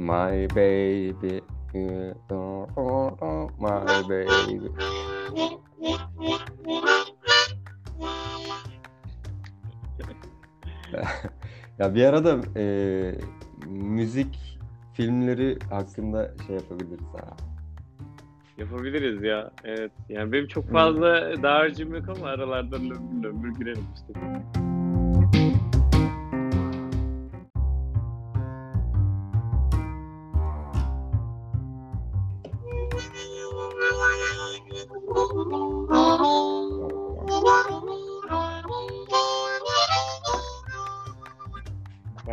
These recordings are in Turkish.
My baby. My baby. ya bir arada e, müzik filmleri hakkında şey yapabiliriz ha. Yapabiliriz ya. Evet. Yani benim çok fazla dağarcığım yok ama aralardan lömbür lömbür girelim işte.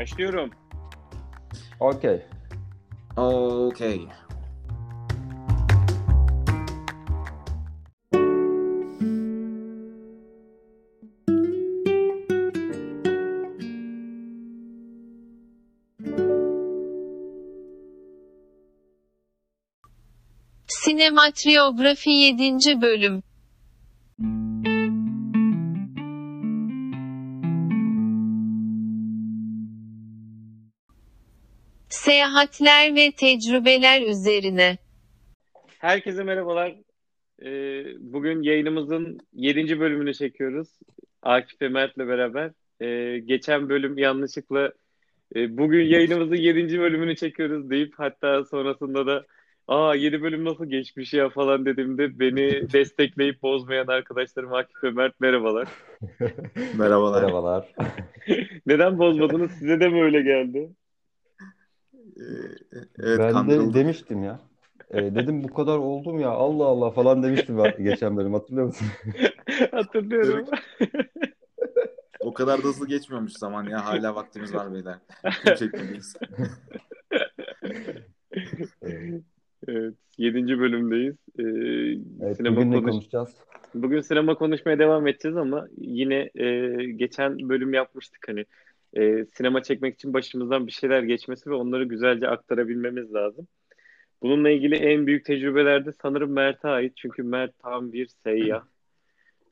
Başlıyorum. Okey. Okey. Sinematiografi 7. bölüm Seyahatler ve tecrübeler üzerine. Herkese merhabalar. Ee, bugün yayınımızın 7. bölümünü çekiyoruz. Akif ve Mert'le beraber. Ee, geçen bölüm yanlışlıkla e, bugün yayınımızın 7. bölümünü çekiyoruz deyip hatta sonrasında da aa 7 bölüm nasıl geçmiş ya falan dediğimde beni destekleyip bozmayan arkadaşlarım Akif ve Mert merhabalar. Merhabalar. Merhabalar. Neden bozmadınız? Size de mi öyle geldi? Evet ben de kandırıldım. demiştim ya. E, dedim bu kadar oldum ya Allah Allah falan demiştim ben geçen bölüm hatırlıyor musun? Hatırlıyorum. O kadar da hızlı geçmiyormuş zaman ya. Hala vaktimiz var beyler. Kim çekmeliyiz? Evet, 7. bölümdeyiz. Ee, Evet, sinema bugün ne konuş- konuşacağız? Bugün sinema konuşmaya devam edeceğiz ama yine e, geçen bölüm yapmıştık hani e, sinema çekmek için başımızdan bir şeyler geçmesi ve onları güzelce aktarabilmemiz lazım. Bununla ilgili en büyük tecrübeler de sanırım Mert'e ait çünkü Mert tam bir seyyah.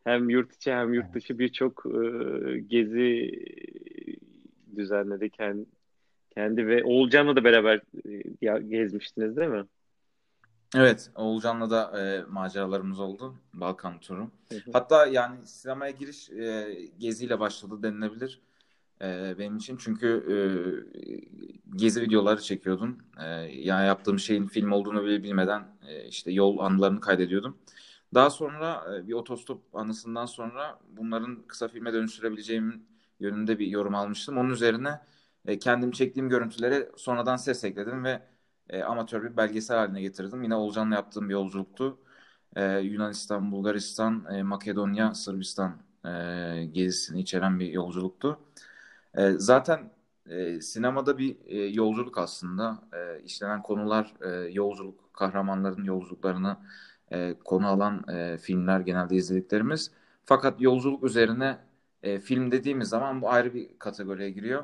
Hem yurt içi hem yurt dışı birçok e, gezi düzenledi kendi, kendi ve Oğulcan'la da beraber e, gezmiştiniz değil mi? Evet, Oğulcan'la da e, maceralarımız oldu. Balkan turu. Hı hı. Hatta yani sinemaya giriş e, geziyle başladı denilebilir e, benim için. Çünkü e, gezi videoları çekiyordum. E, yani yaptığım şeyin film olduğunu bile bilmeden e, işte yol anılarını kaydediyordum. Daha sonra e, bir otostop anısından sonra bunların kısa filme dönüştürebileceğimin yönünde bir yorum almıştım. Onun üzerine e, kendim çektiğim görüntüleri sonradan ses ekledim ve e, amatör bir belgesel haline getirdim. Yine Olcan'la yaptığım bir yolculuktu. E, Yunanistan, Bulgaristan, e, Makedonya, Sırbistan e, gezisini içeren bir yolculuktu. E, zaten e, sinemada bir e, yolculuk aslında. E, işlenen konular e, yolculuk, kahramanların yolculuklarını e, konu alan e, filmler genelde izlediklerimiz. Fakat yolculuk üzerine e, film dediğimiz zaman bu ayrı bir kategoriye giriyor.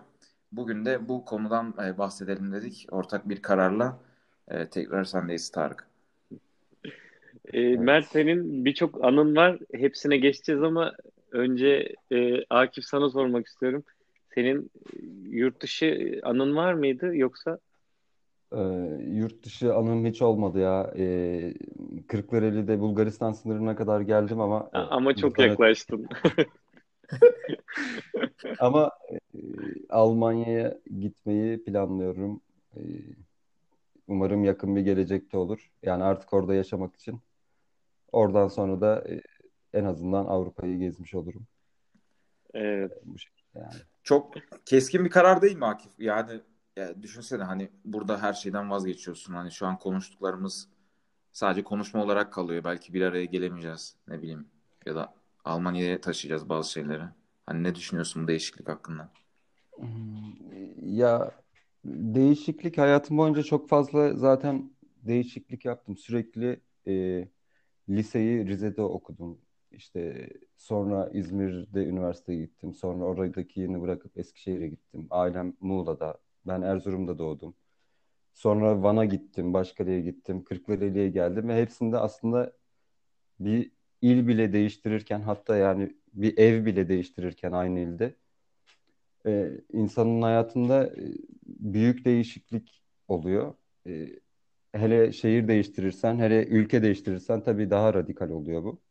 Bugün de bu konudan e, bahsedelim dedik. Ortak bir kararla e, tekrar sendeyiz Tarık. E, Mert senin birçok anın var. Hepsine geçeceğiz ama önce e, Akif sana sormak istiyorum. Senin e, yurt dışı anın var mıydı yoksa? E, yurt dışı anım hiç olmadı ya. E, Kırklareli'de Bulgaristan sınırına kadar geldim ama Ama çok internet- yaklaştın. Ama e, Almanya'ya gitmeyi planlıyorum. E, umarım yakın bir gelecekte olur. Yani artık orada yaşamak için. Oradan sonra da e, en azından Avrupa'yı gezmiş olurum. Evet. Bu şekilde yani. Çok keskin bir karar değil mi Akif? Yani ya düşünsene hani burada her şeyden vazgeçiyorsun. Hani şu an konuştuklarımız sadece konuşma olarak kalıyor. Belki bir araya gelemeyeceğiz. Ne bileyim. Ya da Almanya'ya taşıyacağız bazı şeyleri. Hani ne düşünüyorsun bu değişiklik hakkında? Hmm, Ya değişiklik hayatım boyunca çok fazla zaten değişiklik yaptım. Sürekli e, liseyi Rize'de okudum. İşte sonra İzmir'de üniversiteye gittim. Sonra oradaki yerini bırakıp Eskişehir'e gittim. Ailem Muğla'da. Ben Erzurum'da doğdum. Sonra Van'a gittim, Başkale'ye gittim, Kırklareli'ye geldim ve hepsinde aslında bir il bile değiştirirken hatta yani bir ev bile değiştirirken aynı ilde e, insanın hayatında e, büyük değişiklik oluyor. E, hele şehir değiştirirsen, hele ülke değiştirirsen tabii daha radikal oluyor bu.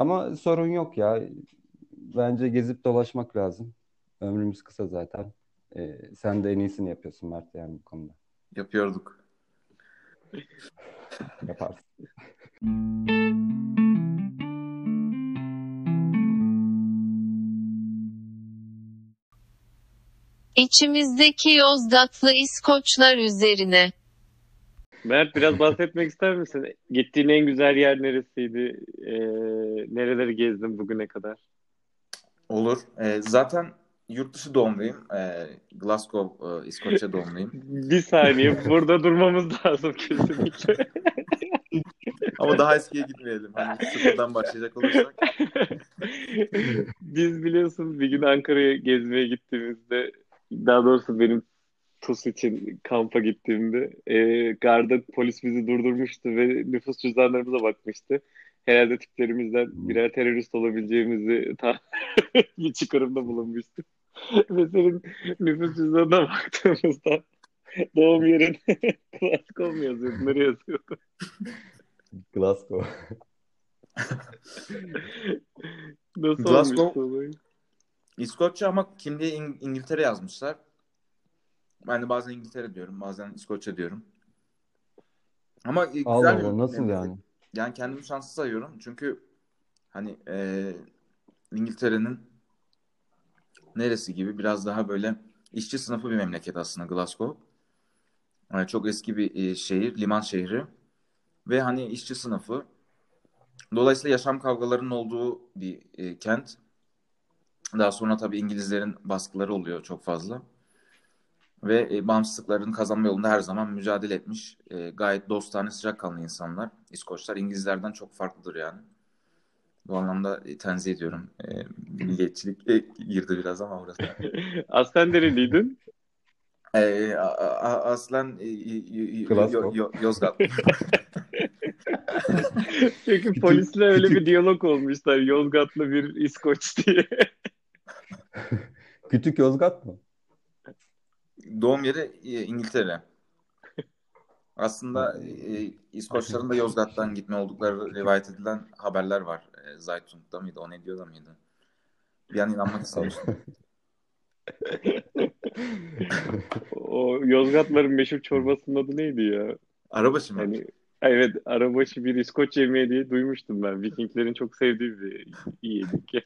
Ama sorun yok ya. Bence gezip dolaşmak lazım. Ömrümüz kısa zaten. E, sen de en iyisini yapıyorsun Mert yani bu konuda. Yapıyorduk. Yaparsın. İçimizdeki Yozgatlı İskoçlar üzerine. Mert biraz bahsetmek ister misin? Gittiğin en güzel yer neresiydi? Ee, nereleri gezdin bugüne kadar? Olur. Ee, zaten yurt dışı doğumluyum. Ee, Glasgow, e, İskoçya doğumluyum. Bir saniye burada durmamız lazım kesinlikle. Ama daha eskiye gitmeyelim. Hani sıfırdan başlayacak olursak. Biz biliyorsun bir gün Ankara'ya gezmeye gittiğimizde daha doğrusu benim TUS için kampa gittiğimde e, garda polis bizi durdurmuştu ve nüfus cüzdanlarımıza bakmıştı. Herhalde tiplerimizden birer terörist olabileceğimizi ta bir çıkarımda bulunmuştu. ve senin nüfus cüzdanına baktığımızda doğum yerin Glasgow mu yazıyordu? Nereye yazıyordu? Glasgow. Nasıl Glasgow-? İskoçya ama kimliğe İng- İngiltere yazmışlar. Ben de bazen İngiltere diyorum, bazen İskoçya diyorum. Ama e, güzel Allah Allah nasıl yani? Yani kendimi şanslı sayıyorum. Çünkü hani e, İngiltere'nin neresi gibi biraz daha böyle işçi sınıfı bir memleket aslında Glasgow. Yani çok eski bir e, şehir, liman şehri. Ve hani işçi sınıfı. Dolayısıyla yaşam kavgalarının olduğu bir e, kent. Daha sonra tabii İngilizlerin baskıları oluyor çok fazla. Ve e, bağımsızlıklarını kazanma yolunda her zaman mücadele etmiş. E, gayet dostane, sıcakkanlı insanlar. İskoçlar İngilizlerden çok farklıdır yani. Bu anlamda e, tenzih ediyorum. E, milliyetçilik e, girdi biraz ama orası. Aslen nereliydin? E, a- a- aslen e. Yo- Yo- Yozgat. Çünkü polisle öyle bir diyalog olmuşlar. Yozgatlı bir İskoç diye. Kütük Yozgat mı? Doğum yeri e, İngiltere. Aslında e, İskoçların da Yozgat'tan gitme oldukları rivayet edilen haberler var. E, Zaytung'da mıydı? O ne diyor da mıydı? Bir an inanmak istemiştim. O Yozgatların meşhur çorbasının adı neydi ya? Arabaşı mı? Hani evet arabaşı bir İskoç yemeği diye duymuştum ben. Vikinglerin çok sevdiği bir yedik.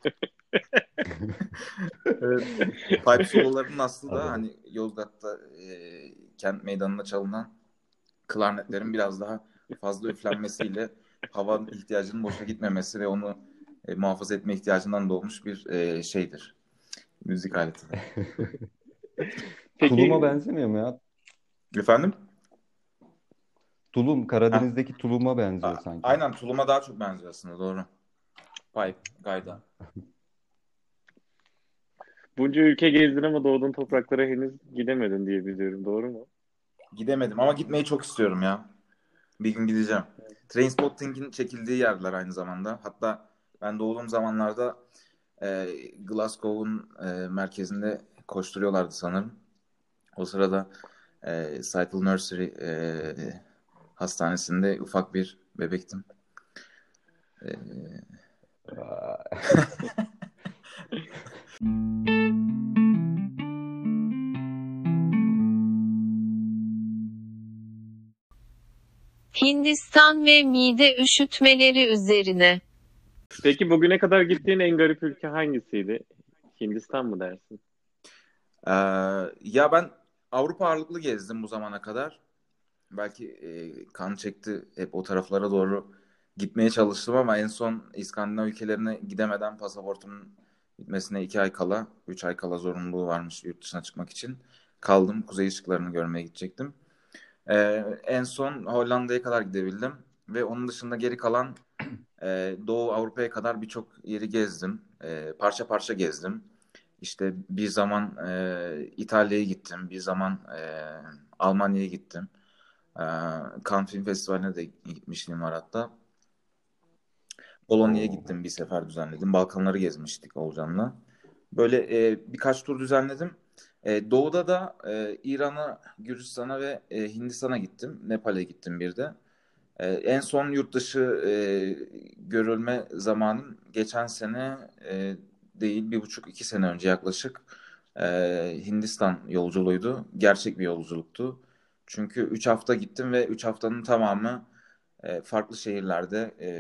Evet. Pipe sololarının aslı da Anladım. hani Yozgat'ta e, kent meydanında çalınan klarnetlerin biraz daha fazla üflenmesiyle hava ihtiyacının boşa gitmemesi ve onu e, muhafaza etme ihtiyacından doğmuş bir e, şeydir. Müzik aleti. Peki Tulum'a benzemiyor mu ya? Efendim? Tulum, Karadeniz'deki tuluma benziyor sanki. Aynen tuluma daha çok benziyor aslında doğru. Pipe, gayda. bunca ülke gezdin ama doğduğun topraklara henüz gidemedin diye biliyorum. Doğru mu? Gidemedim ama gitmeyi çok istiyorum ya. Bir gün gideceğim. Trainspotting'in çekildiği yerler aynı zamanda. Hatta ben doğduğum zamanlarda e, Glasgow'un e, merkezinde koşturuyorlardı sanırım. O sırada e, Seattle Nursery e, hastanesinde ufak bir bebektim. E, Vay. Hindistan ve mide üşütmeleri üzerine. Peki bugüne kadar gittiğin en garip ülke hangisiydi? Hindistan mı dersin? Ee, ya ben Avrupa ağırlıklı gezdim bu zamana kadar. Belki e, kan çekti hep o taraflara doğru gitmeye çalıştım ama en son İskandinav ülkelerine gidemeden pasaportumun bitmesine iki ay kala, üç ay kala zorunluluğu varmış yurt dışına çıkmak için. Kaldım. Kuzey ışıklarını görmeye gidecektim. Ee, en son Hollanda'ya kadar gidebildim ve onun dışında geri kalan e, Doğu Avrupa'ya kadar birçok yeri gezdim. E, parça parça gezdim. İşte bir zaman e, İtalya'ya gittim, bir zaman e, Almanya'ya gittim. E, Cannes Film Festivali'ne de gitmişliğim var hatta. Polonya'ya gittim bir sefer düzenledim. Balkanları gezmiştik Olcan'la. Böyle e, birkaç tur düzenledim. E, doğuda da e, İran'a, Gürcistan'a ve e, Hindistan'a gittim. Nepal'e gittim bir de. E, en son yurt dışı e, görülme zamanım geçen sene e, değil bir buçuk iki sene önce yaklaşık e, Hindistan yolculuğuydu. Gerçek bir yolculuktu. Çünkü üç hafta gittim ve üç haftanın tamamı e, farklı şehirlerde e,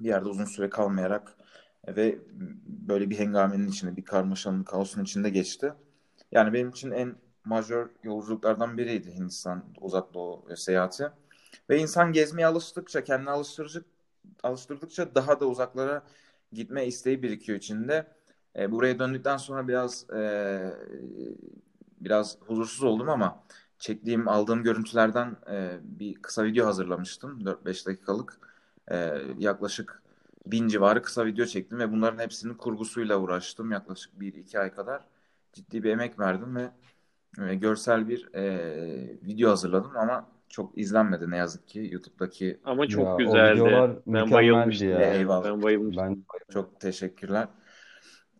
bir yerde uzun süre kalmayarak ve böyle bir hengamenin içinde, bir karmaşanın, kaosun içinde geçti. Yani benim için en majör yolculuklardan biriydi Hindistan uzak doğu seyahati. Ve insan gezmeye alıştıkça, kendini alıştırıcı, alıştırdıkça daha da uzaklara gitme isteği birikiyor içinde. E, buraya döndükten sonra biraz e, biraz huzursuz oldum ama çektiğim, aldığım görüntülerden e, bir kısa video hazırlamıştım. 4-5 dakikalık. E, yaklaşık bin civarı kısa video çektim ve bunların hepsinin kurgusuyla uğraştım. Yaklaşık 1-2 ay kadar ciddi bir emek verdim ve e, görsel bir e, video hazırladım ama çok izlenmedi ne yazık ki YouTube'daki. Ama çok Ya, o güzeldi. videolar Ben bayılmıştım. ya. Eyvallah. Ben bayılmıştım. Ben Çok teşekkürler.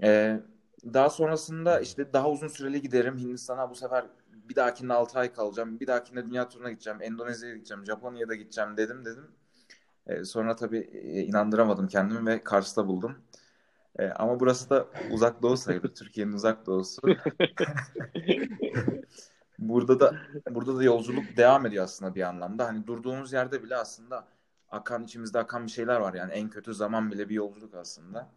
Ee, daha sonrasında işte daha uzun süreli giderim Hindistan'a bu sefer bir dahakinde 6 ay kalacağım. Bir dahakinde dünya turuna gideceğim. Endonezya'ya gideceğim. Japonya'ya da gideceğim dedim dedim. Ee, sonra tabii e, inandıramadım kendimi ve Kars'ta buldum. Ee, ama burası da uzak doğu sayılır. Türkiye'nin uzak doğusu. Burada da burada da yolculuk devam ediyor aslında bir anlamda. Hani durduğumuz yerde bile aslında akan içimizde akan bir şeyler var. Yani en kötü zaman bile bir yolculuk aslında.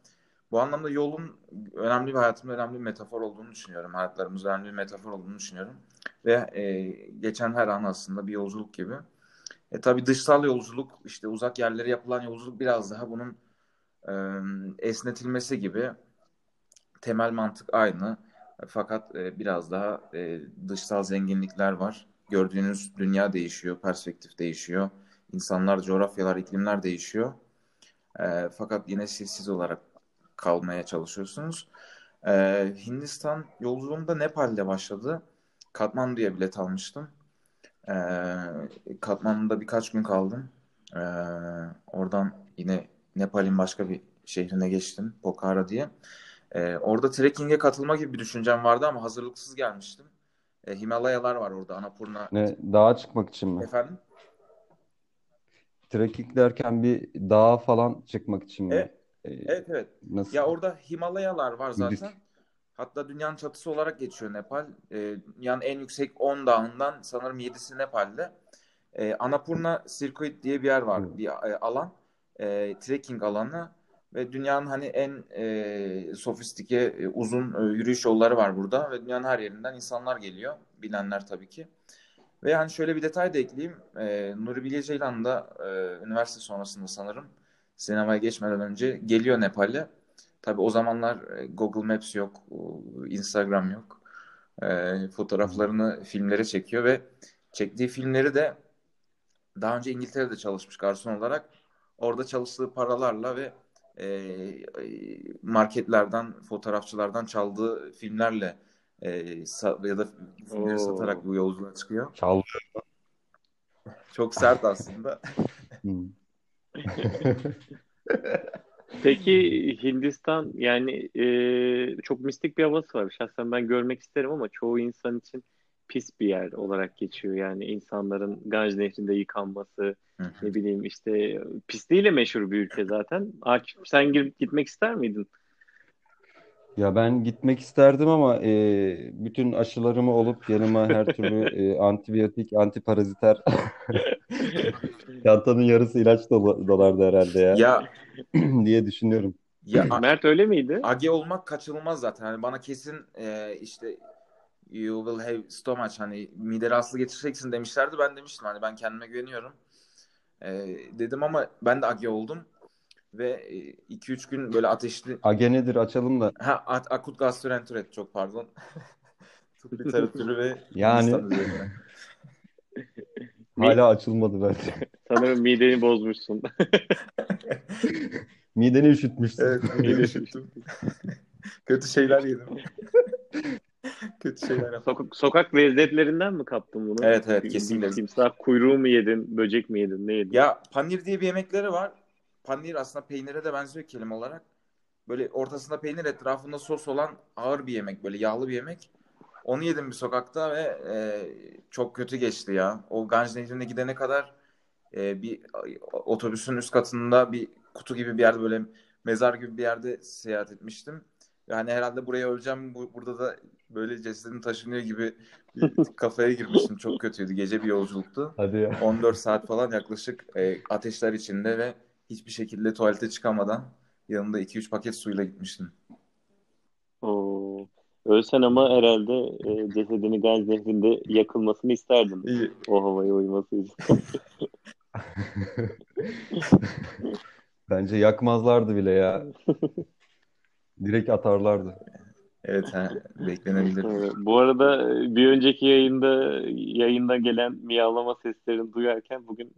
Bu anlamda yolun önemli bir hayatımda önemli bir metafor olduğunu düşünüyorum. Hayatlarımızda önemli bir metafor olduğunu düşünüyorum. Ve e, geçen her an aslında bir yolculuk gibi. E tabii dışsal yolculuk, işte uzak yerlere yapılan yolculuk biraz daha bunun e, esnetilmesi gibi. Temel mantık aynı. Fakat e, biraz daha e, dışsal zenginlikler var. Gördüğünüz dünya değişiyor, perspektif değişiyor. İnsanlar, coğrafyalar, iklimler değişiyor. E, fakat yine siz siz olarak kalmaya çalışıyorsunuz. E, Hindistan yolculuğumda Nepal'de başladı. Katmandu'ya bilet almıştım. E, Katmandu'da birkaç gün kaldım. E, oradan yine Nepal'in başka bir şehrine geçtim. Pokhara diye. Ee, orada trekking'e katılma gibi bir düşüncem vardı ama hazırlıksız gelmiştim. Ee, Himalayalar var orada Annapurna. ne dağa çıkmak için mi? Efendim? Trekking derken bir dağa falan çıkmak için mi? Ee, evet evet. nasıl? Ya orada Himalayalar var zaten. Hatta dünyanın çatısı olarak geçiyor Nepal. Ee, dünyanın en yüksek 10 dağından sanırım 7'si Nepal'de. Ee, Annapurna Circuit diye bir yer var. Bir e, alan. E, trekking alanı. Ve dünyanın hani en e, sofistike, e, uzun e, yürüyüş yolları var burada. Ve dünyanın her yerinden insanlar geliyor. Bilenler tabii ki. Ve hani şöyle bir detay da ekleyeyim. E, Nuri Bilge Ceylan da e, üniversite sonrasında sanırım sinemaya geçmeden önce geliyor Nepal'e. Tabii o zamanlar e, Google Maps yok, e, Instagram yok. E, fotoğraflarını filmlere çekiyor ve çektiği filmleri de daha önce İngiltere'de çalışmış garson olarak. Orada çalıştığı paralarla ve e, marketlerden, fotoğrafçılardan çaldığı filmlerle e, sa- ya da filmleri Oo. satarak bu yolculuğa çıkıyor. Çal. Çok sert aslında. Peki Hindistan yani e, çok mistik bir havası var. Şahsen ben görmek isterim ama çoğu insan için pis bir yer olarak geçiyor. Yani insanların Ganj Nehri'nde yıkanması, ne bileyim işte pisliğiyle meşhur bir ülke zaten. Akif sen girip gitmek ister miydin? Ya ben gitmek isterdim ama e, bütün aşılarımı olup yanıma her türlü e, antibiyotik, antiparaziter çantanın yarısı ilaç dolu- dolardı herhalde ya Ya diye düşünüyorum. ya A- Mert öyle miydi? Age olmak kaçınılmaz zaten. Hani bana kesin e, işte you will have stomach hani mide rahatsızlığı getireceksin demişlerdi. Ben demiştim hani ben kendime güveniyorum. E, dedim ama ben de Age oldum. Ve 2-3 gün böyle ateşli Age nedir açalım da. ha, at- akut gastroenterit çok pardon. Tıp literatürü ve Yani hala açılmadı bence. Sanırım mideni bozmuşsun. Mideni üşütmüşsün. Evet, mide üşüttüm. Kötü şeyler yedim. Kötü şeyler yaptım. Sokak, sokak lezzetlerinden mi kaptın bunu? Evet, evet, kesinlikle. Timsah kuyruğu mu yedin, böcek mi yedin, ne yedin? Ya panir diye bir yemekleri var. Panir aslında peynire de benziyor kelime olarak. Böyle ortasında peynir etrafında sos olan ağır bir yemek. Böyle yağlı bir yemek. Onu yedim bir sokakta ve e, çok kötü geçti ya. O Ganj Nehri'ne gidene kadar e, bir otobüsün üst katında bir kutu gibi bir yerde böyle mezar gibi bir yerde seyahat etmiştim. Yani herhalde buraya öleceğim bu, burada da böyle cesedim taşınıyor gibi bir kafaya girmiştim. Çok kötüydü. Gece bir yolculuktu. Hadi ya. 14 saat falan yaklaşık e, ateşler içinde ve hiçbir şekilde tuvalete çıkamadan yanımda 2-3 paket suyla gitmiştim. Oo. Ölsen ama herhalde e, cesedini Gaz Nehri'nde yakılmasını isterdin. İyi. O havaya uyması için. Bence yakmazlardı bile ya. Direkt atarlardı. Evet ha, beklenebilir. Evet. Bu arada e, bir önceki yayında yayında gelen miyavlama seslerini duyarken bugün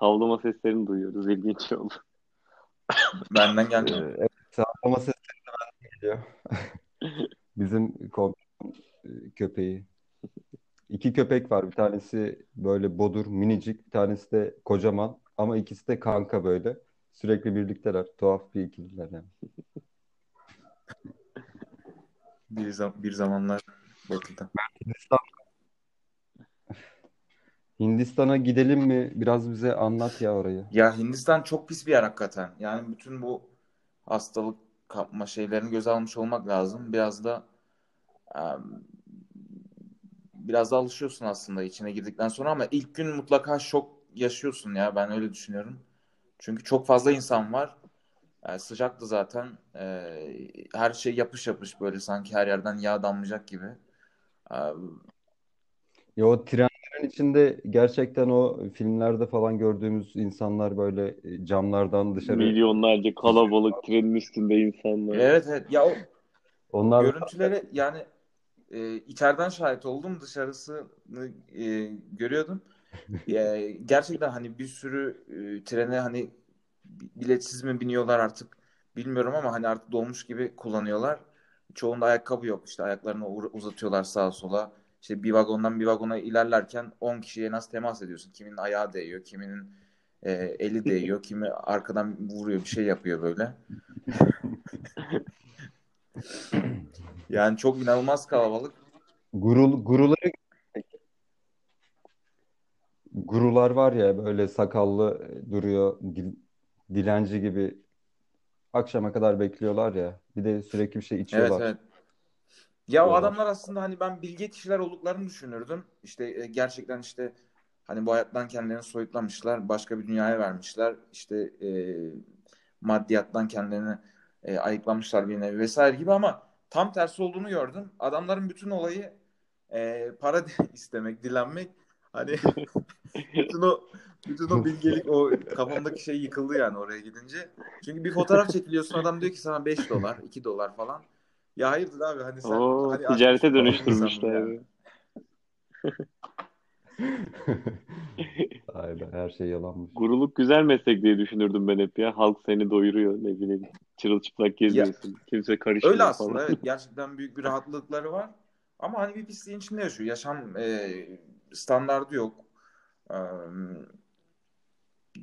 havlama seslerini duyuyoruz. İlginç oldu. Benden Ee, gelmiyor. evet, sağlama sesleri de benden geliyor. Bizim komşunun e, köpeği. İki köpek var. Bir tanesi böyle bodur, minicik. Bir tanesi de kocaman. Ama ikisi de kanka böyle. Sürekli birlikteler. Tuhaf bir ikililer yani. Bir, zam- bir zamanlar Batı'da. Hindistan. Hindistan'a gidelim mi? Biraz bize anlat ya orayı. Ya Hindistan çok pis bir yer hakikaten. Yani bütün bu hastalık kapma şeylerini göze almış olmak lazım. Biraz da biraz da alışıyorsun aslında içine girdikten sonra ama ilk gün mutlaka şok yaşıyorsun ya ben öyle düşünüyorum. Çünkü çok fazla insan var. Yani sıcaktı zaten. Ee, her şey yapış yapış böyle sanki her yerden yağ damlayacak gibi. Ee, Ya o trenlerin içinde gerçekten o filmlerde falan gördüğümüz insanlar böyle e, camlardan dışarı Milyonlarca kalabalık trenin üstünde insanlar. evet evet ya o onlar görüntülere yani e, içeriden şahit oldum dışarısını e, görüyordum. E, gerçekten hani bir sürü e, trene hani biletsiz mi biniyorlar artık bilmiyorum ama hani artık dolmuş gibi kullanıyorlar. Çoğunda ayakkabı yok işte ayaklarını uzatıyorlar sağa sola. İşte bir vagondan bir vagona ilerlerken 10 kişiye nasıl temas ediyorsun? Kiminin ayağı değiyor, kiminin e, eli değiyor, kimi arkadan vuruyor bir şey yapıyor böyle. Yani çok inanılmaz kalabalık. gurul guruları gurular var ya böyle sakallı duruyor dil- dilenci gibi akşama kadar bekliyorlar ya. Bir de sürekli bir şey Evet içiyorlar. evet. Ya o adamlar aslında hani ben bilge kişiler olduklarını düşünürdüm. İşte e, gerçekten işte hani bu hayattan kendilerini soyutlamışlar, başka bir dünyaya vermişler. İşte e, maddiyattan kendilerini e, ayıklamışlar bir nevi vesaire gibi ama tam tersi olduğunu gördüm. Adamların bütün olayı e, para istemek, dilenmek. Hani bütün o bütün o bilgelik o kafamdaki şey yıkıldı yani oraya gidince. Çünkü bir fotoğraf çekiliyorsun adam diyor ki sana 5 dolar, 2 dolar falan. Ya hayırdır abi hani sen Oo, hani ticarete dönüştürmüşler. yani. Aynen her şey yalanmış. Guruluk güzel meslek diye düşünürdüm ben hep ya. Halk seni doyuruyor ne bileyim. Çırılçıplak geziyorsun. Kimse karışmıyor Öyle aslında falan. evet gerçekten büyük bir rahatlıkları var. Ama hani bir pisliğin içinde yaşıyor. Yaşam e, standardı yok. E,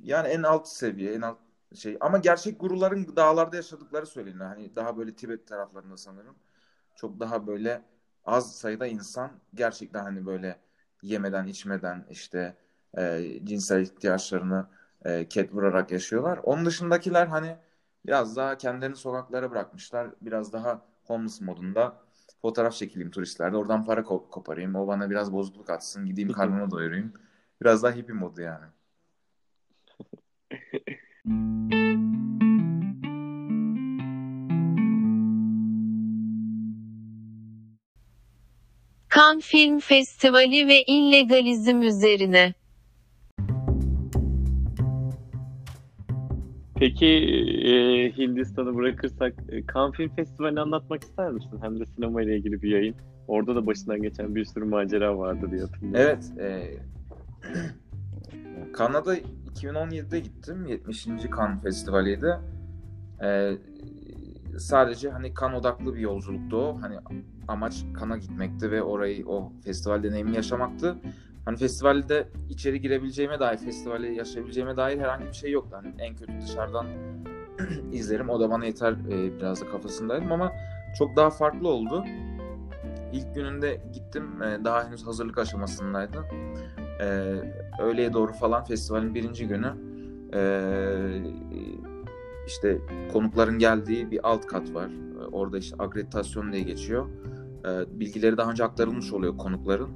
yani en alt seviye, en alt şey. Ama gerçek guruların dağlarda yaşadıkları söyleniyor. Hani daha böyle Tibet taraflarında sanırım. Çok daha böyle az sayıda insan gerçekten hani böyle yemeden içmeden işte e, cinsel ihtiyaçlarını e, ket vurarak yaşıyorlar. Onun dışındakiler hani biraz daha kendilerini sokaklara bırakmışlar. Biraz daha homeless modunda fotoğraf çekileyim turistlerde. Oradan para ko- koparayım. O bana biraz bozukluk atsın. Gideyim karnımı doyurayım. Biraz daha hippie modu yani. Cannes Film Festivali ve illegalizm üzerine. Peki e, Hindistan'ı bırakırsak e, Cannes Film Festivali'ni anlatmak ister misin? Hem de sinema ile ilgili bir yayın. Orada da başından geçen bir sürü macera vardı diye hatırlıyorum. Evet. E, Kanada 2017'de gittim. 70. Cannes Festivali'ydi. E, sadece hani kan odaklı bir yolculuktu o. Hani amaç kana gitmekti ve orayı o festival deneyimini yaşamaktı. Hani festivalde içeri girebileceğime dair, festivali yaşayabileceğime dair herhangi bir şey yoktu. Hani en kötü dışarıdan izlerim. O da bana yeter e, biraz da kafasındaydım ama çok daha farklı oldu. ilk gününde gittim. E, daha henüz hazırlık aşamasındaydı. E, öğleye doğru falan festivalin birinci günü e, işte konukların geldiği bir alt kat var. E, orada işte akreditasyon diye geçiyor. E, bilgileri daha önce aktarılmış oluyor konukların.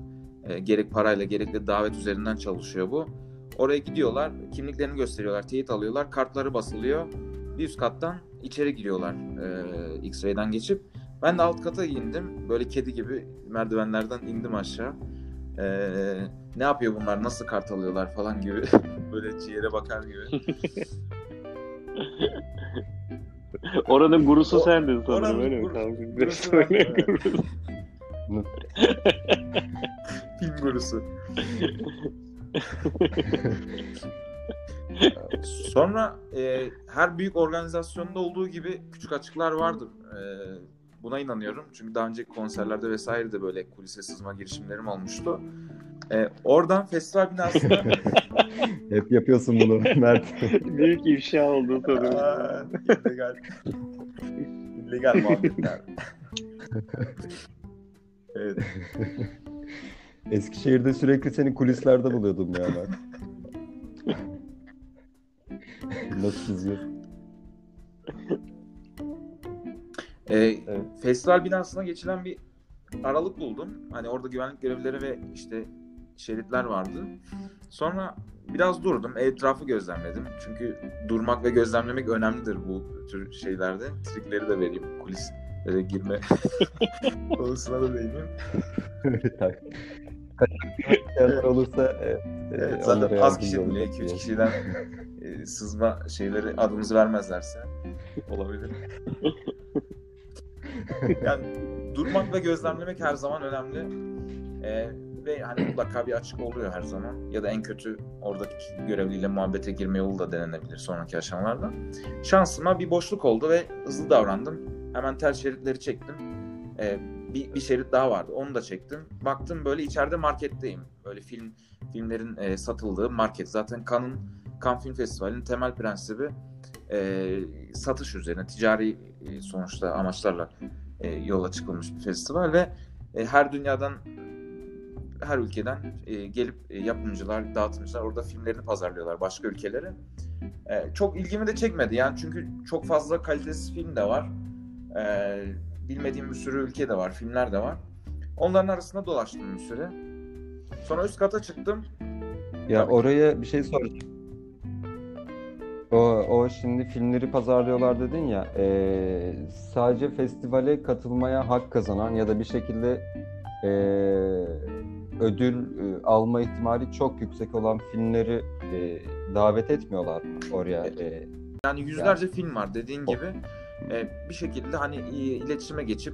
E, gerek parayla gerek de davet üzerinden çalışıyor bu. Oraya gidiyorlar, kimliklerini gösteriyorlar, teyit alıyorlar, kartları basılıyor. Bir üst kattan içeri giriyorlar e, X-Ray'den geçip. Ben de alt kata indim. Böyle kedi gibi merdivenlerden indim aşağı. E, ne yapıyor bunlar, nasıl kart alıyorlar falan gibi. böyle ciğere bakar gibi. Oranın gurusu O- sendin sanırım öyle mi? Tamam. gurusu evet. gurusu. Film gurusu. Sonra e, her büyük organizasyonda olduğu gibi küçük açıklar vardır. E, buna inanıyorum. Çünkü daha önce konserlerde vesaire de böyle kulise sızma girişimlerim olmuştu. E, oradan festival binasında Hep yapıyorsun bunu Mert. Büyük ifşa oldu sanırım. Aa, illegal. illegal muhabbetler. evet. Eskişehir'de sürekli seni kulislerde buluyordum ya ben. Nasıl çiziyorsun? E, Evet. Festival binasına geçilen bir aralık buldum. Hani orada güvenlik görevlileri ve işte şeritler vardı. Sonra biraz durdum. Etrafı gözlemledim. Çünkü durmak ve gözlemlemek önemlidir bu tür şeylerde. Trikleri de vereyim. Kulislere girme konusuna da değineyim. Kaçak olursa evet, zaten az kişi bile olacak 2-3 diye. kişiden e, sızma şeyleri adımızı vermezlerse olabilir. yani durmak ve gözlemlemek her zaman önemli. E, ve hani mutlaka bir açık oluyor her zaman. Ya da en kötü oradaki görevliyle muhabbete girme yolu da denenebilir sonraki aşamalarda. Şansıma bir boşluk oldu ve hızlı davrandım. Hemen tel şeritleri çektim. E, bir, bir şerit daha vardı. Onu da çektim. Baktım böyle içeride marketteyim. Böyle film filmlerin e, satıldığı market. Zaten Cannes'ın Cannes Film Festivali'nin temel prensibi e, satış üzerine, ticari e, sonuçta amaçlarla e, yola çıkılmış bir festival ve e, her dünyadan her ülkeden e, gelip e, yapımcılar, dağıtımcılar orada filmlerini pazarlıyorlar başka ülkelere. E, çok ilgimi de çekmedi yani çünkü çok fazla kalitesiz film de var. E, bilmediğim bir sürü ülke de var, filmler de var. Onların arasında dolaştım bir süre. Sonra üst kata çıktım. Ya Tabii. oraya bir şey soracağım. O, o şimdi filmleri pazarlıyorlar dedin ya, e, sadece festivale katılmaya hak kazanan ya da bir şekilde e, ödül e, alma ihtimali çok yüksek olan filmleri e, davet etmiyorlar oraya? E, Yani yüzlerce film var dediğin gibi. E, bir şekilde hani iletişime geçip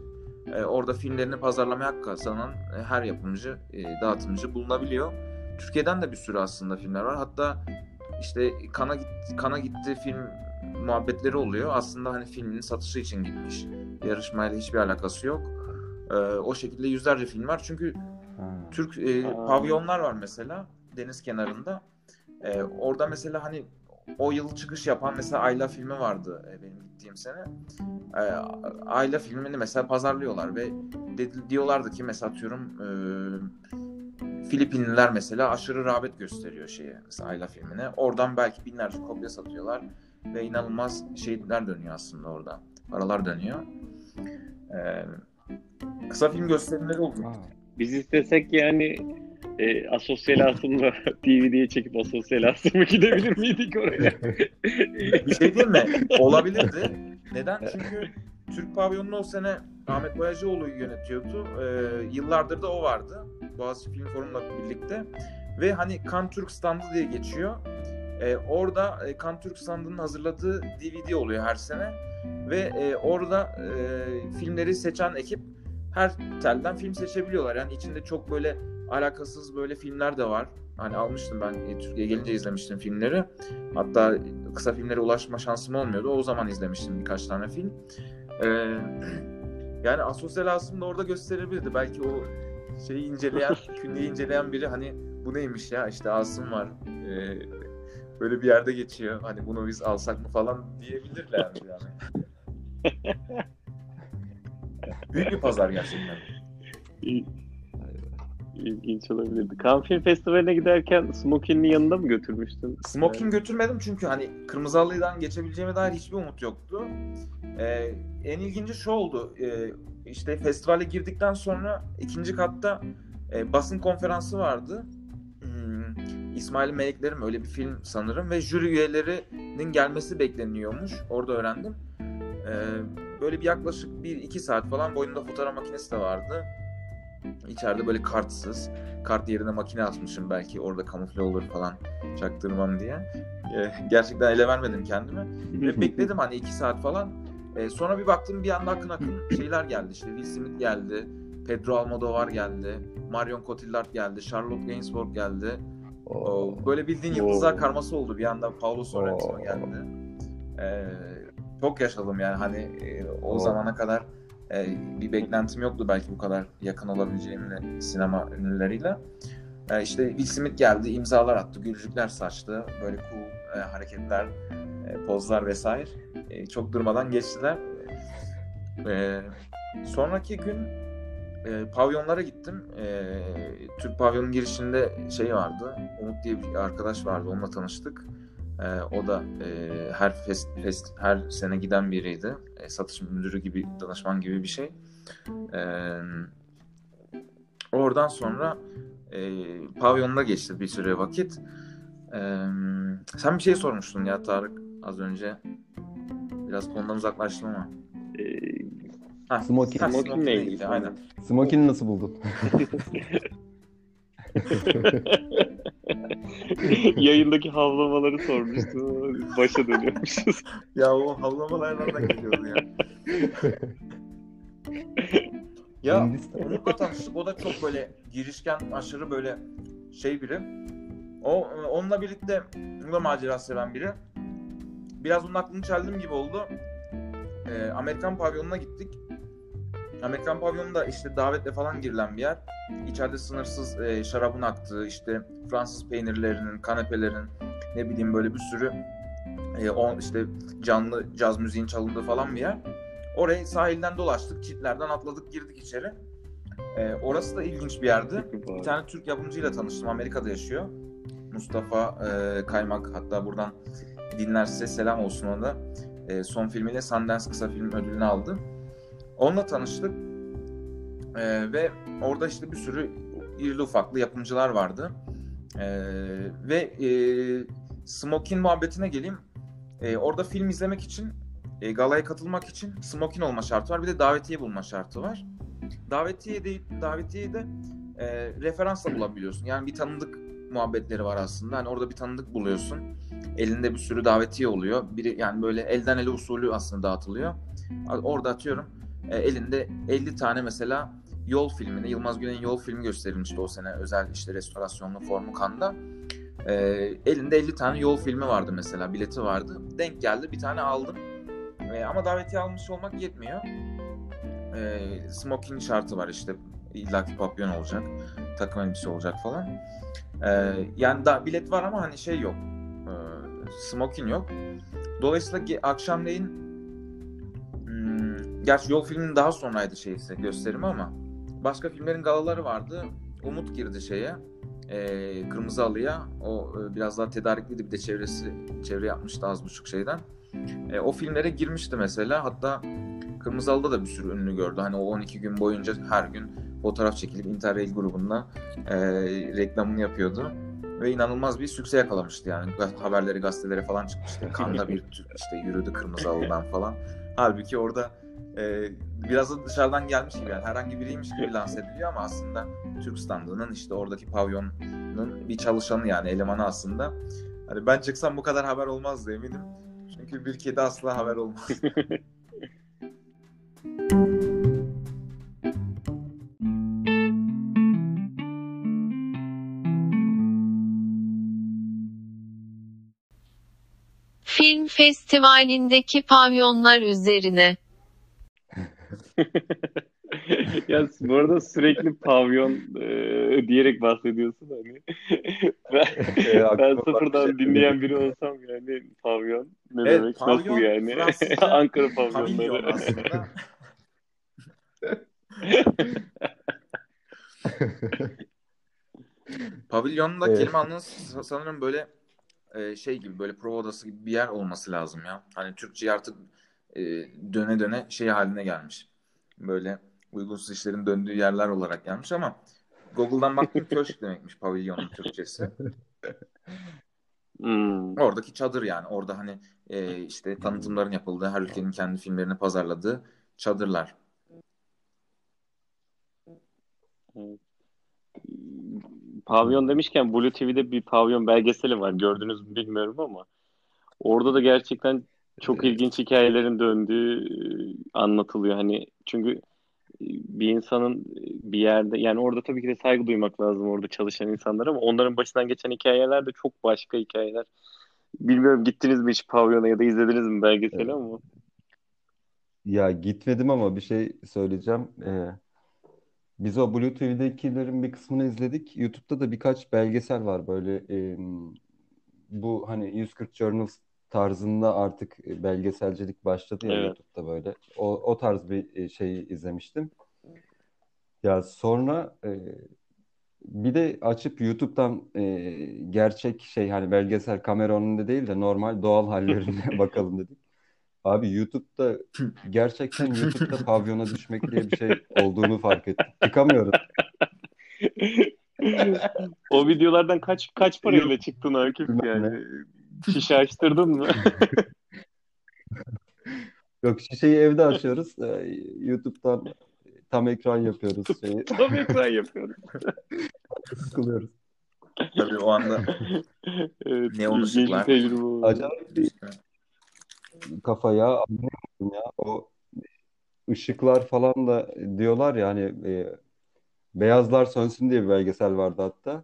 e, orada filmlerini pazarlamaya hak kazanan e, her yapımcı, e, dağıtımcı bulunabiliyor. Türkiye'den de bir sürü aslında filmler var. Hatta işte kana git kana gitti film muhabbetleri oluyor. Aslında hani filmin satışı için gitmiş. Yarışmayla hiçbir alakası yok. E, o şekilde yüzlerce film var. Çünkü. Türk e, pavyonlar var mesela deniz kenarında. E, orada mesela hani o yıl çıkış yapan mesela Ayla filmi vardı e, benim gittiğim sene. E, Ayla filmini mesela pazarlıyorlar ve dedi, diyorlardı ki mesela atıyorum e, Filipinliler mesela aşırı rağbet gösteriyor şeye mesela Ayla filmine. Oradan belki binlerce kopya satıyorlar ve inanılmaz şeyler dönüyor aslında orada. Paralar dönüyor. E, kısa film gösterimleri oldu. Biz istesek yani e, asosyal asımla DVD'ye çekip asosyal asımı gidebilir miydik oraya? Bir şey değil mi? Olabilirdi. Neden? Çünkü Türk pavyonunu o sene Ahmet Boyacıoğlu yönetiyordu. Ee, yıllardır da o vardı. Boğaziçi Film Forum'la birlikte. Ve hani Kan Türk Standı diye geçiyor. Ee, orada e, Kan Türk Standı'nın hazırladığı DVD oluyor her sene. Ve e, orada e, filmleri seçen ekip her telden film seçebiliyorlar. Yani içinde çok böyle alakasız böyle filmler de var. Hani almıştım ben e, Türkiye'ye gelince izlemiştim filmleri. Hatta kısa filmlere ulaşma şansım olmuyordu. O zaman izlemiştim birkaç tane film. Ee, yani asosyal Asım da orada gösterebilirdi. Belki o şeyi inceleyen, künyeyi inceleyen biri hani bu neymiş ya işte Asım var. Ee, böyle bir yerde geçiyor. Hani bunu biz alsak mı falan diyebilirler yani. Büyük bir pazar gerçekten. İl- İlginç olabilirdi. Cannes Film Festivali'ne giderken Smoking'in yanında mı götürmüştün? Smoking götürmedim çünkü hani Kırmızı Halı'dan geçebileceğime dair hiçbir umut yoktu. Ee, en ilginci şu oldu. Ee, işte festivale girdikten sonra ikinci katta e, basın konferansı vardı. Hmm, İsmail Meleklerim öyle bir film sanırım ve jüri üyelerinin gelmesi bekleniyormuş. Orada öğrendim. Ee, böyle bir yaklaşık 1-2 saat falan boyunda fotoğraf makinesi de vardı. İçeride böyle kartsız. Kart yerine makine atmışım belki orada kamufle olur falan çaktırmam diye. Ee, gerçekten ele vermedim kendime. Ve bekledim hani 2 saat falan. Ee, sonra bir baktım bir anda akın akın şeyler geldi. İşte Will Smith geldi. Pedro Almodovar geldi. Marion Cotillard geldi. Charlotte Gainsbourg geldi. O, böyle bildiğin yıldızlar Oo. karması oldu. Bir anda Paulo Sorrentino Oo. geldi. Ee, çok yaşadım yani hani e, o Oo. zamana kadar e, bir beklentim yoktu belki bu kadar yakın olabileceğimle sinema ünlüleriyle. E, işte Will Smith geldi, imzalar attı, gülücükler saçtı, böyle cool e, hareketler, e, pozlar vesaire. E, çok durmadan geçtiler. E, sonraki gün e, pavyonlara gittim. E, Türk pavyonun girişinde şey vardı. Umut diye bir arkadaş vardı. Onunla tanıştık. E, o da e, her fest, fest her sene giden biriydi. E, satış müdürü gibi, danışman gibi bir şey. E, oradan sonra e, pavyonda geçti bir süre vakit. E, sen bir şey sormuştun ya Tarık az önce. Biraz konudan uzaklaştım ama. Ee, Ha, Smoking. ilgili. ilgili, aynen. Smoking'i nasıl buldun? Yayındaki havlamaları sormuştu. Başa dönüyormuşuz. Ya o havlamalar nereden geliyordu ya? ya. Umut'la tanıştık. O da çok böyle girişken, aşırı böyle şey biri. O onunla birlikte da macera seven biri. Biraz onun aklını çeldim gibi oldu. Ee, Amerikan pavyonuna gittik. Amerikan pavyonunda işte davetle falan girilen bir yer. İçeride sınırsız e, şarabın aktığı, işte Fransız peynirlerinin, kanepelerin, ne bileyim böyle bir sürü e, o işte canlı caz müziğin çalındığı falan bir yer. Oraya sahilden dolaştık, çitlerden atladık, girdik içeri. E, orası da ilginç bir yerdi. Bir tane Türk yapımcıyla tanıştım. Amerika'da yaşıyor. Mustafa e, Kaymak. Hatta buradan dinlerse selam olsun ona da. E, son filmiyle Sundance kısa film ödülünü aldı. Onunla tanıştık. E, ve orada işte bir sürü irili ufaklı yapımcılar vardı. E, ve e, Smokin muhabbetine geleyim. E, orada film izlemek için, e, galaya katılmak için Smokin olma şartı var. Bir de davetiye bulma şartı var. Davetiye de, davetiye de e, referansla bulabiliyorsun. Yani bir tanıdık muhabbetleri var aslında. Hani orada bir tanıdık buluyorsun. Elinde bir sürü davetiye oluyor. Biri yani böyle elden ele usulü aslında dağıtılıyor. Orada atıyorum e, elinde 50 tane mesela Yol filmini, Yılmaz Güney'in Yol filmi gösterilmişti o sene özel işte restorasyonlu formu kanda. E, elinde 50 tane Yol filmi vardı mesela, bileti vardı. Denk geldi bir tane aldım. E, ama davetiye almış olmak yetmiyor. E, smoking şartı var işte illaki papyon olacak, takım elbise olacak falan. E, yani da bilet var ama hani şey yok, e, smoking yok. Dolayısıyla ge- akşamleyin gerçi yol filminin daha sonraydı şeyse gösterimi ama başka filmlerin galaları vardı. Umut girdi şeye, e, Kırmızı Halı'ya. O e, biraz daha tedarikliydi bir de çevresi çevre yapmıştı az buçuk şeyden. E, o filmlere girmişti mesela. Hatta Kırmızı Halı'da da bir sürü ünlü gördü. Hani o 12 gün boyunca her gün fotoğraf çekilip Interrail grubunda e, reklamını yapıyordu. Ve inanılmaz bir sükse yakalamıştı yani. Haberleri gazetelere falan çıkmıştı. Kanda bir işte yürüdü Kırmızı Halı'dan falan. Halbuki orada e, biraz da dışarıdan gelmiş gibi yani herhangi biriymiş gibi lanse ediliyor ama aslında Türk standının işte oradaki pavyonun bir çalışanı yani elemanı aslında. Hani ben çıksam bu kadar haber olmazdı eminim. Çünkü bir kedi asla haber olmaz. Film festivalindeki pavyonlar üzerine. ya bu arada sürekli pavyon e, diyerek bahsediyorsun hani. ben, ben sıfırdan bak- dinleyen biri olsam yani pavyon ne Evet, demek pavyon nasıl yani Fransızca Ankara Pavilyon pavyonları. Pavilyonda Evet. kelime anlamı sa- sanırım böyle e, şey gibi böyle prova odası gibi bir yer olması lazım ya. Hani Türkçe artık e, döne döne şey haline gelmiş. Böyle uygunsuz işlerin döndüğü yerler olarak gelmiş ama Google'dan baktım köşk demekmiş pavilyonun Türkçesi. Hmm. Oradaki çadır yani. Orada hani e, işte tanıtımların yapıldığı, her ülkenin kendi filmlerini pazarladığı çadırlar. Pavyon demişken Blue TV'de bir pavyon belgeseli var. Gördünüz mü bilmiyorum ama orada da gerçekten çok ilginç hikayelerin döndüğü e, anlatılıyor. Hani çünkü e, bir insanın e, bir yerde yani orada tabii ki de saygı duymak lazım orada çalışan insanlara ama onların başından geçen hikayeler de çok başka hikayeler. Bilmiyorum gittiniz mi hiç pavyona ya da izlediniz mi belgeseli Evet. ama. Ya gitmedim ama bir şey söyleyeceğim. Ee, biz o Blue TV'dekilerin bir kısmını izledik. YouTube'da da birkaç belgesel var böyle em, bu hani 140 Journals tarzında artık e, belgeselcilik başladı ya Evet. YouTube'da böyle. O, o tarz bir e, şeyi izlemiştim. Ya sonra e, bir de açıp YouTube'dan e, gerçek şey hani belgesel kamera önünde değil de normal doğal hallerine bakalım dedik. Abi YouTube'da gerçekten YouTube'da pavyona düşmek diye bir şey olduğunu fark ettik. Çıkamıyoruz. O videolardan kaç kaç parayla çıktın Akif yani? Şişe açtırdın mı? Yok şişeyi evde açıyoruz. Ee, YouTube'dan tam ekran yapıyoruz şeyi. Tam ekran yapıyorum. Sıkılıyoruz. Tabii o anda Evet, Neon ışıklar. Acayip bir kafaya anlayamadım ya. O ışıklar falan da diyorlar ya hani e, beyazlar sönsün diye bir belgesel vardı hatta.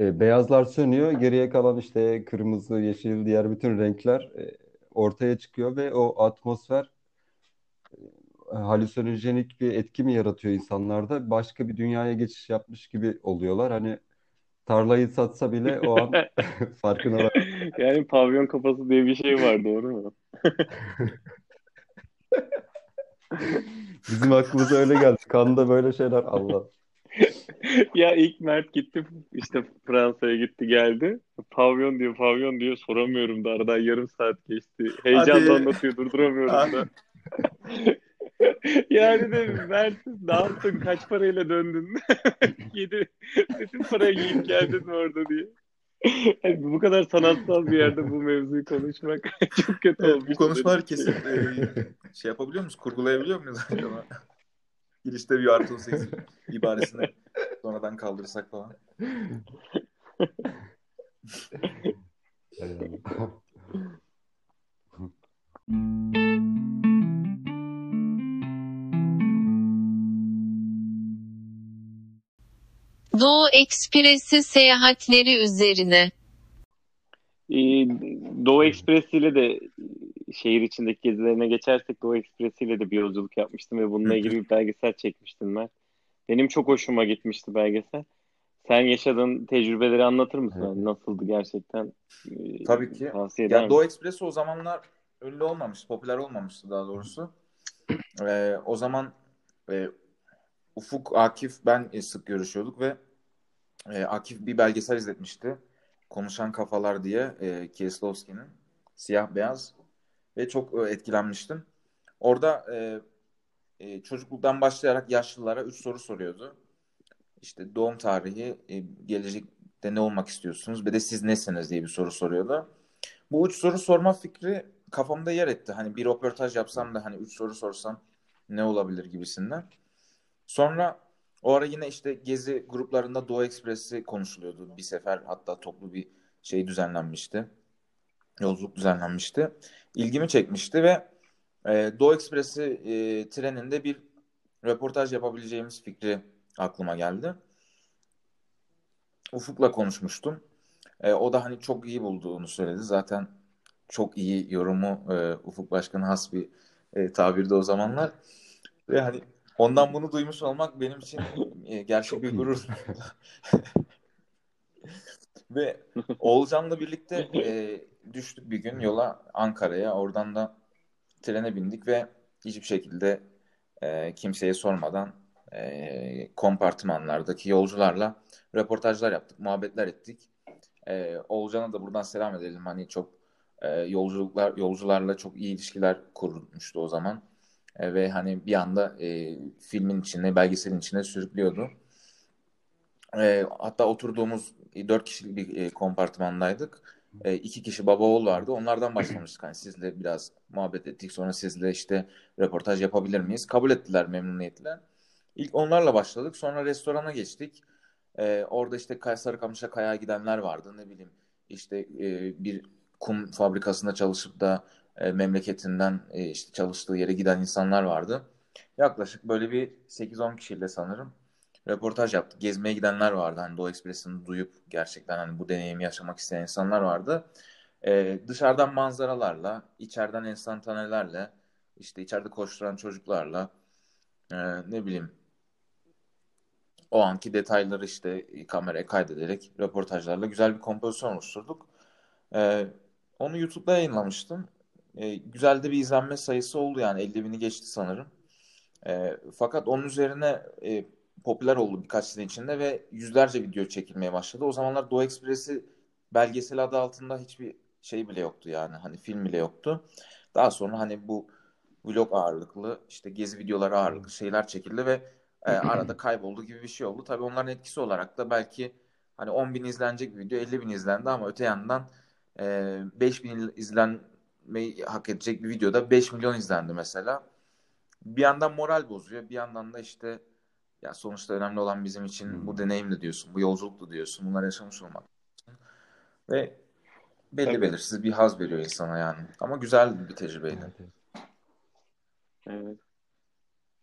E, beyazlar sönüyor. Geriye kalan işte kırmızı, yeşil, diğer bütün renkler e, ortaya çıkıyor ve o atmosfer e, halüsinojenik bir etki mi yaratıyor insanlarda? Başka bir dünyaya geçiş yapmış gibi oluyorlar. Hani tarlayı satsa bile o an farkına var. Yani pavyon kafası diye bir şey var doğru mu? Bizim aklımıza öyle geldi. Kanda böyle şeyler Allah. Ya ilk Mert gitti işte Fransa'ya gitti geldi. Pavyon diyor pavyon diyor soramıyorum da aradan yarım saat geçti. Heyecanla anlatıyor durduramıyorum da. Yani de Mert ne yaptın kaç parayla döndün? Yedi. Bütün parayı yiyip geldin orada diye. Yani bu kadar sanatsal bir yerde bu mevzuyu konuşmak çok kötü Evet, olmuş. bu konuşmalar kesin e, şey yapabiliyor muyuz? Kurgulayabiliyor muyuz acaba? Girişte bir artı 18 ibaresini sonradan kaldırsak falan. Doğu Ekspresi seyahatleri üzerine. Ee, Doğu Ekspresi ile de şehir içindeki gezilerine geçersek Doğu Ekspresi ile de bir yolculuk yapmıştım ve bununla ilgili bir belgesel çekmiştim ben. Benim çok hoşuma gitmişti belgesel. Sen yaşadığın tecrübeleri anlatır mısın? Evet. Yani nasıldı gerçekten? Ee, Tabii ki. Tavsiye eder Ya? Doğu Ekspresi o zamanlar ünlü olmamıştı, popüler olmamıştı daha doğrusu. Ee, o zaman e, Ufuk, Akif, ben e, sık görüşüyorduk ve e, Akif bir belgesel izletmişti. Konuşan Kafalar diye e, Kieslowski'nin siyah beyaz ve çok e, etkilenmiştim. Orada e, e, çocukluktan başlayarak yaşlılara üç soru soruyordu. İşte doğum tarihi, e, gelecekte ne olmak istiyorsunuz ve de siz nesiniz diye bir soru soruyordu. Bu üç soru sorma fikri kafamda yer etti. Hani bir röportaj yapsam da hani üç soru sorsam ne olabilir gibisinden. Sonra o ara yine işte gezi gruplarında Doğu Ekspresi konuşuluyordu. Bir sefer hatta toplu bir şey düzenlenmişti. Yolculuk düzenlenmişti. İlgimi çekmişti ve e, Doğu Ekspresi e, treninde bir röportaj yapabileceğimiz fikri aklıma geldi. Ufuk'la konuşmuştum. E, o da hani çok iyi bulduğunu söyledi. Zaten çok iyi yorumu e, Ufuk Başkan'a has bir e, tabirdi o zamanlar. Ve hani ondan bunu duymuş olmak benim için e, gerçek Çok bir gurur. Ve Oğulcan'la birlikte e, düştük bir gün yola Ankara'ya. Oradan da trene bindik ve hiçbir şekilde e, kimseye sormadan e, kompartımanlardaki yolcularla röportajlar yaptık, muhabbetler ettik. E, Oğulcan'a da buradan selam edelim. Hani çok e, yolculuklar yolcularla çok iyi ilişkiler kurmuştu o zaman. E, ve hani bir anda e, filmin içine, belgeselin içine sürüklüyordu. E, hatta oturduğumuz dört kişilik bir e, kompartmandaydık. E, iki kişi baba oğul vardı. Onlardan başlamıştık. Hani sizle biraz muhabbet ettik. Sonra sizle işte röportaj yapabilir miyiz? Kabul ettiler memnuniyetle. İlk onlarla başladık. Sonra restorana geçtik. E, orada işte Sarıkamış'a kaya gidenler vardı. Ne bileyim işte e, bir kum fabrikasında çalışıp da e, memleketinden e, işte çalıştığı yere giden insanlar vardı. Yaklaşık böyle bir 8-10 kişiyle sanırım röportaj yaptık. Gezmeye gidenler vardı. Hani Doğu Ekspresi'ni duyup gerçekten hani bu deneyimi yaşamak isteyen insanlar vardı. E, dışarıdan manzaralarla, içeriden enstantanelerle, işte içeride koşturan çocuklarla, e, ne bileyim o anki detayları işte kameraya kaydederek röportajlarla güzel bir kompozisyon oluşturduk. E, onu YouTube'da yayınlamıştım. E, güzel de bir izlenme sayısı oldu yani 50 bini geçti sanırım. E, fakat onun üzerine e, popüler oldu birkaç sene içinde ve yüzlerce video çekilmeye başladı. O zamanlar Doğu Ekspresi belgesel adı altında hiçbir şey bile yoktu yani hani film bile yoktu. Daha sonra hani bu vlog ağırlıklı işte gezi videoları ağırlıklı şeyler çekildi ve e, arada kayboldu gibi bir şey oldu. Tabii onların etkisi olarak da belki hani 10 bin izlenecek bir video 50 bin izlendi ama öte yandan e, 5 bin izlenmeyi hak edecek bir videoda 5 milyon izlendi mesela. Bir yandan moral bozuyor bir yandan da işte ya sonuçta önemli olan bizim için hmm. bu deneyimdi diyorsun, bu yolculuktu diyorsun, bunları yaşamış olmak. Ve belli evet. belirsiz bir haz veriyor insana yani. Ama güzel bir tecrübeydi. Evet.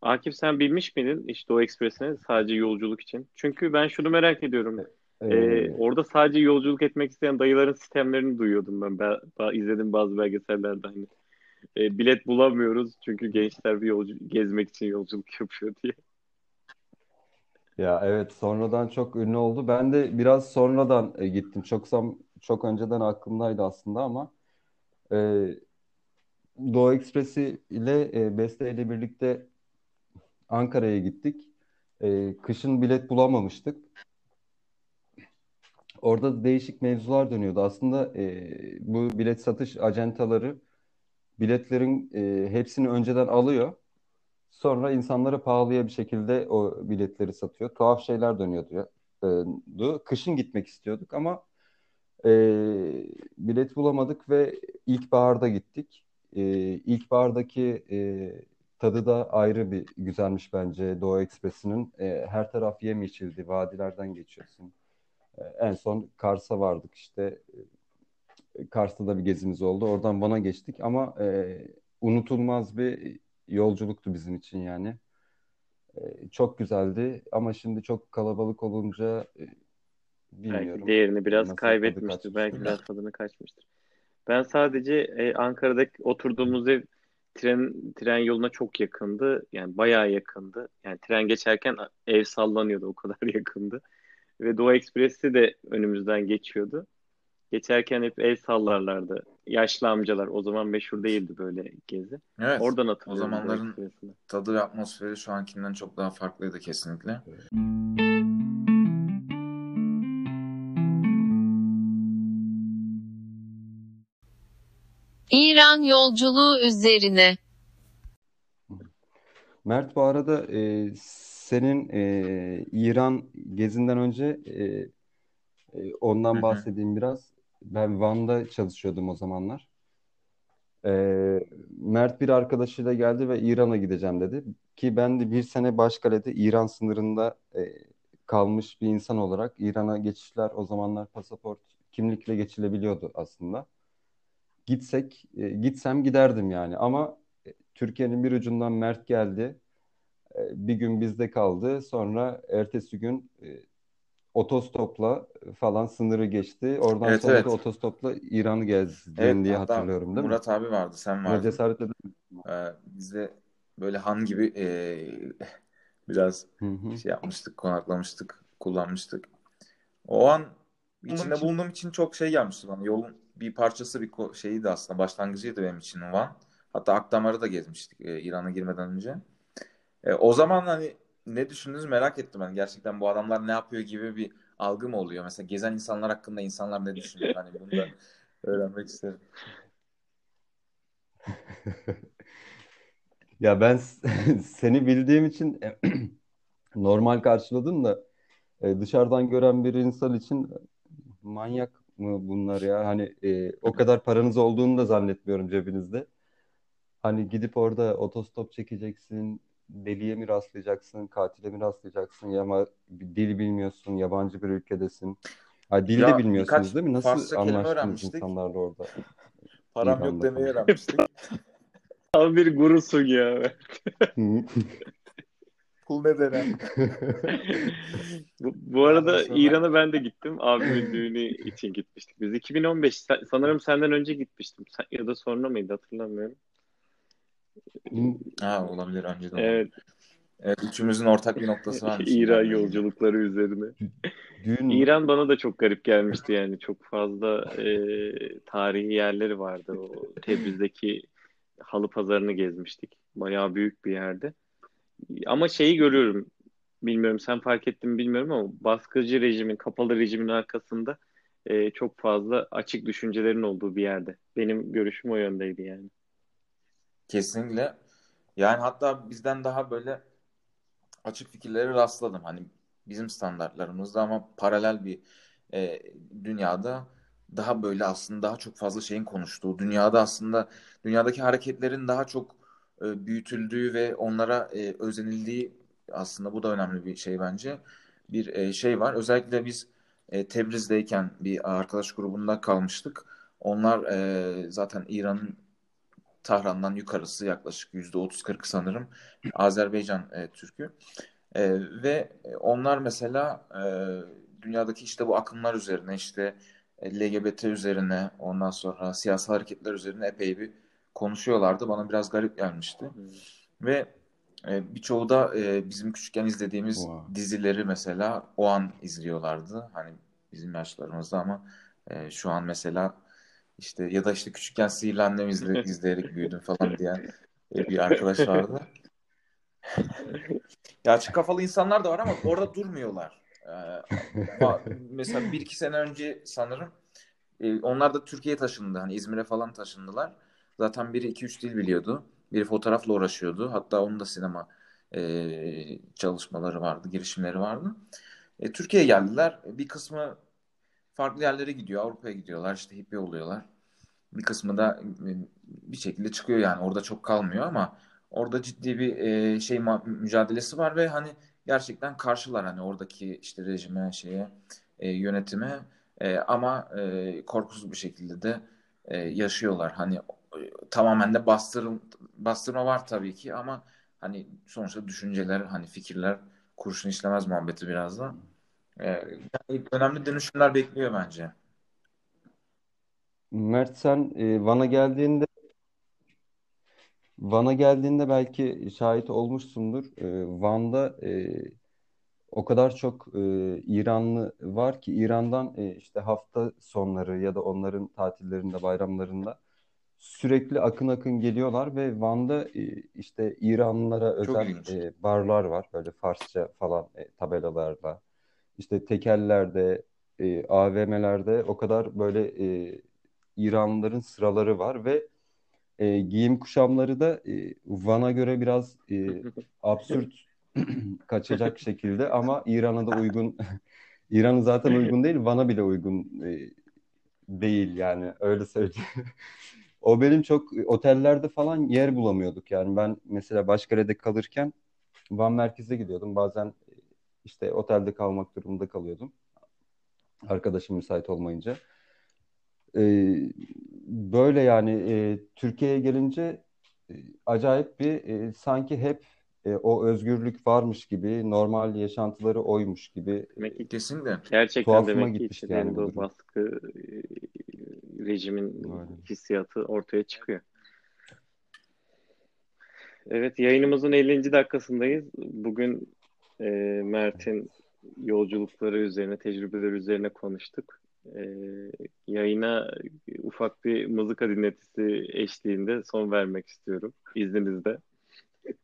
Akif sen bilmiş miydin işte o ekspresine sadece yolculuk için? Çünkü ben şunu merak ediyorum. Ee, ee, orada sadece yolculuk etmek isteyen dayıların sistemlerini duyuyordum ben. ben, ben izledim bazı belgesellerde hani. E, bilet bulamıyoruz çünkü gençler bir yolcu gezmek için yolculuk yapıyor diye. Ya evet sonradan çok ünlü oldu. Ben de biraz sonradan e, gittim. Çok çok önceden aklımdaydı aslında ama e, Doğu Ekspresi ile e, Beste ile birlikte Ankara'ya gittik. E, kışın bilet bulamamıştık. Orada değişik mevzular dönüyordu. Aslında e, bu bilet satış acentaları biletlerin e, hepsini önceden alıyor. Sonra insanlara pahalıya bir şekilde o biletleri satıyor. Tuhaf şeyler dönüyordu. E, kışın gitmek istiyorduk ama e, bilet bulamadık ve ilkbaharda gittik. E, ilkbahardaki e, tadı da ayrı bir güzelmiş bence Doğu Ekspresi'nin. E, her taraf yem içildi, vadilerden geçiyorsun. E, en son Kars'a vardık işte. Kars'ta da bir gezimiz oldu. Oradan Van'a geçtik ama e, unutulmaz bir yolculuktu bizim için yani. E, çok güzeldi ama şimdi çok kalabalık olunca e, bilmiyorum. Belki değerini biraz kaybetmiştir. Belki biraz tadını kaçmıştır. Ben sadece e, Ankara'daki oturduğumuz ev tren tren yoluna çok yakındı. Yani bayağı yakındı. Yani tren geçerken ev sallanıyordu o kadar yakındı. Ve Doğu Ekspresi de önümüzden geçiyordu. Geçerken hep el sallarlardı. Yaşlı amcalar. O zaman meşhur değildi böyle gezi. Evet. Oradan hatırlıyorum. O zamanların tadı ve atmosferi şu ankinden çok daha farklıydı kesinlikle. İran yolculuğu üzerine. Mert bu arada e, senin e, İran gezinden önce e, e, ondan bahsedeyim biraz ben Van'da çalışıyordum o zamanlar. Ee, Mert bir arkadaşıyla geldi ve İran'a gideceğim dedi. Ki ben de bir sene Başkale'de İran sınırında e, kalmış bir insan olarak İran'a geçişler o zamanlar pasaport kimlikle geçilebiliyordu aslında. Gitsek, e, gitsem giderdim yani ama e, Türkiye'nin bir ucundan Mert geldi. E, bir gün bizde kaldı. Sonra ertesi gün e, otostopla falan sınırı geçti. Oradan evet, sonra evet. da otostopla İran'ı gezdi evet, diye hatırlıyorum değil Murat mi? abi vardı, sen vardın. cesaretle ee, biz de böyle han gibi e, biraz Hı-hı. şey yapmıştık, konaklamıştık, kullanmıştık. O an içinde için... bulunduğum için çok şey gelmişti bana. Yolun bir parçası bir şeyiydi aslında. Başlangıcıydı benim için Van. Hatta Akdamar'ı da gezmiştik e, İran'a girmeden önce. E, o zaman hani ne düşündünüz merak ettim ben. Gerçekten bu adamlar ne yapıyor gibi bir algı mı oluyor? Mesela gezen insanlar hakkında insanlar ne düşünüyor? Hani bunu da öğrenmek isterim. Ya ben seni bildiğim için normal karşıladım da e, dışarıdan gören bir insan için manyak mı bunlar ya? Hani e, o kadar paranız olduğunu da zannetmiyorum cebinizde. Hani gidip orada otostop çekeceksin, deliye mi rastlayacaksın, katile mi rastlayacaksın ya ama dil bilmiyorsun, yabancı bir ülkedesin. Ha, dil Ya de bilmiyorsunuz değil mi? Nasıl anlaştınız öğrenmiştik. insanlarla orada? Param yok falan. öğrenmiştik. Tam bir gurusun ya. Pul ne denen? Bu, bu arada İran'a ben de gittim. Abimin düğünü için gitmiştik biz. 2015 sen- sanırım senden önce gitmiştim. Sen, ya da sonra mıydı hatırlamıyorum. Ha olabilir önceden. Evet, Evet, üçümüzün ortak bir noktası varmış. İran yolculukları üzerine. Düğün mü? İran bana da çok garip gelmişti yani. Çok fazla e, tarihi yerleri vardı. O Tebriz'deki halı pazarını gezmiştik. Bayağı büyük bir yerde. Ama şeyi görüyorum. Bilmiyorum sen fark ettin mi bilmiyorum ama baskıcı rejimin, kapalı rejimin arkasında e, çok fazla açık düşüncelerin olduğu bir yerde. Benim görüşüm o yöndeydi yani. Kesinlikle. Yani hatta bizden daha böyle açık fikirlere rastladım. Hani bizim standartlarımızda ama paralel bir e, dünyada daha böyle aslında daha çok fazla şeyin konuştuğu, dünyada aslında dünyadaki hareketlerin daha çok e, büyütüldüğü ve onlara e, özenildiği aslında bu da önemli bir şey bence. Bir e, şey var. Özellikle biz e, Tebriz'deyken bir arkadaş grubunda kalmıştık. Onlar e, zaten İran'ın Tahran'dan yukarısı yaklaşık %30-40 sanırım Azerbaycan e, Türk'ü. E, ve onlar mesela e, dünyadaki işte bu akımlar üzerine işte e, LGBT üzerine ondan sonra siyasal hareketler üzerine epey bir konuşuyorlardı. Bana biraz garip gelmişti. Ve e, birçoğu da e, bizim küçükken izlediğimiz Wow. dizileri mesela o an izliyorlardı. Hani bizim yaşlarımızda ama e, şu an mesela işte ya da işte küçükken Sihirli izle, izleyerek büyüdüm falan diyen e, bir arkadaş vardı. Ya açık kafalı insanlar da var ama orada durmuyorlar. Ee, mesela bir iki sene önce sanırım e, onlar da Türkiye'ye taşındı. Hani İzmir'e falan taşındılar. Zaten biri iki üç dil biliyordu. Biri fotoğrafla uğraşıyordu. Hatta onun da sinema e, çalışmaları vardı, girişimleri vardı. E, Türkiye'ye geldiler. Bir kısmı farklı yerlere gidiyor. Avrupa'ya gidiyorlar. işte hippie oluyorlar. Bir kısmı da e, bir şekilde çıkıyor yani. Orada çok kalmıyor ama orada ciddi bir e, şey mücadelesi var ve hani gerçekten karşılar hani oradaki işte rejime, şeye, e, yönetime E, ama e, korkusuz bir şekilde de e, yaşıyorlar. Hani e, tamamen de bastırım, bastırma var tabii ki ama hani sonuçta düşünceler, hani fikirler kurşun işlemez muhabbeti biraz da. E, yani önemli dönüşümler bekliyor bence. Mert sen e, Van'a geldiğinde Van'a geldiğinde belki şahit olmuşsundur. E, Van'da e, o kadar çok e, İranlı var ki İran'dan e, işte hafta sonları ya da onların tatillerinde, bayramlarında sürekli akın akın geliyorlar ve Van'da e, işte İranlılara özel e, barlar var böyle Farsça falan e, tabelalarla. İşte tekellerde, e, AVM'lerde o kadar böyle e, İranlıların sıraları var ve e, giyim kuşamları da e, Van'a göre biraz e, absürt kaçacak şekilde ama İran'a da uygun. İran'a zaten uygun değil, Van'a bile uygun e, değil yani öyle söyleyeyim. O benim çok otellerde falan yer bulamıyorduk yani ben mesela Başkale'de kalırken Van merkeze gidiyordum bazen e, işte otelde kalmak durumunda kalıyordum arkadaşım müsait olmayınca. Ee, böyle yani e, Türkiye'ye gelince e, acayip bir e, sanki hep e, o özgürlük varmış gibi normal yaşantıları oymuş gibi Demek ki Kesinlikle. gerçekten Tuhafıma demek ki işte yani bu baskı e, rejimin Öyle. hissiyatı ortaya çıkıyor. Evet yayınımızın 50. dakikasındayız. Bugün e, Mert'in yolculukları üzerine, tecrübeleri üzerine konuştuk. E, yayına ufak bir mızıka dinletisi eşliğinde son vermek istiyorum izninizle.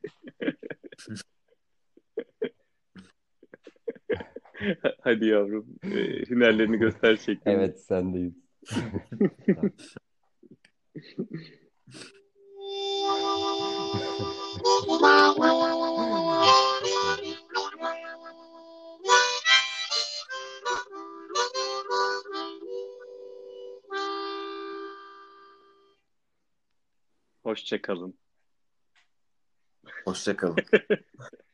Hadi yavrum. E, hünerlerini göster şeklinde. Evet sendeyiz. Hoşça kalın. Hoşça kalın.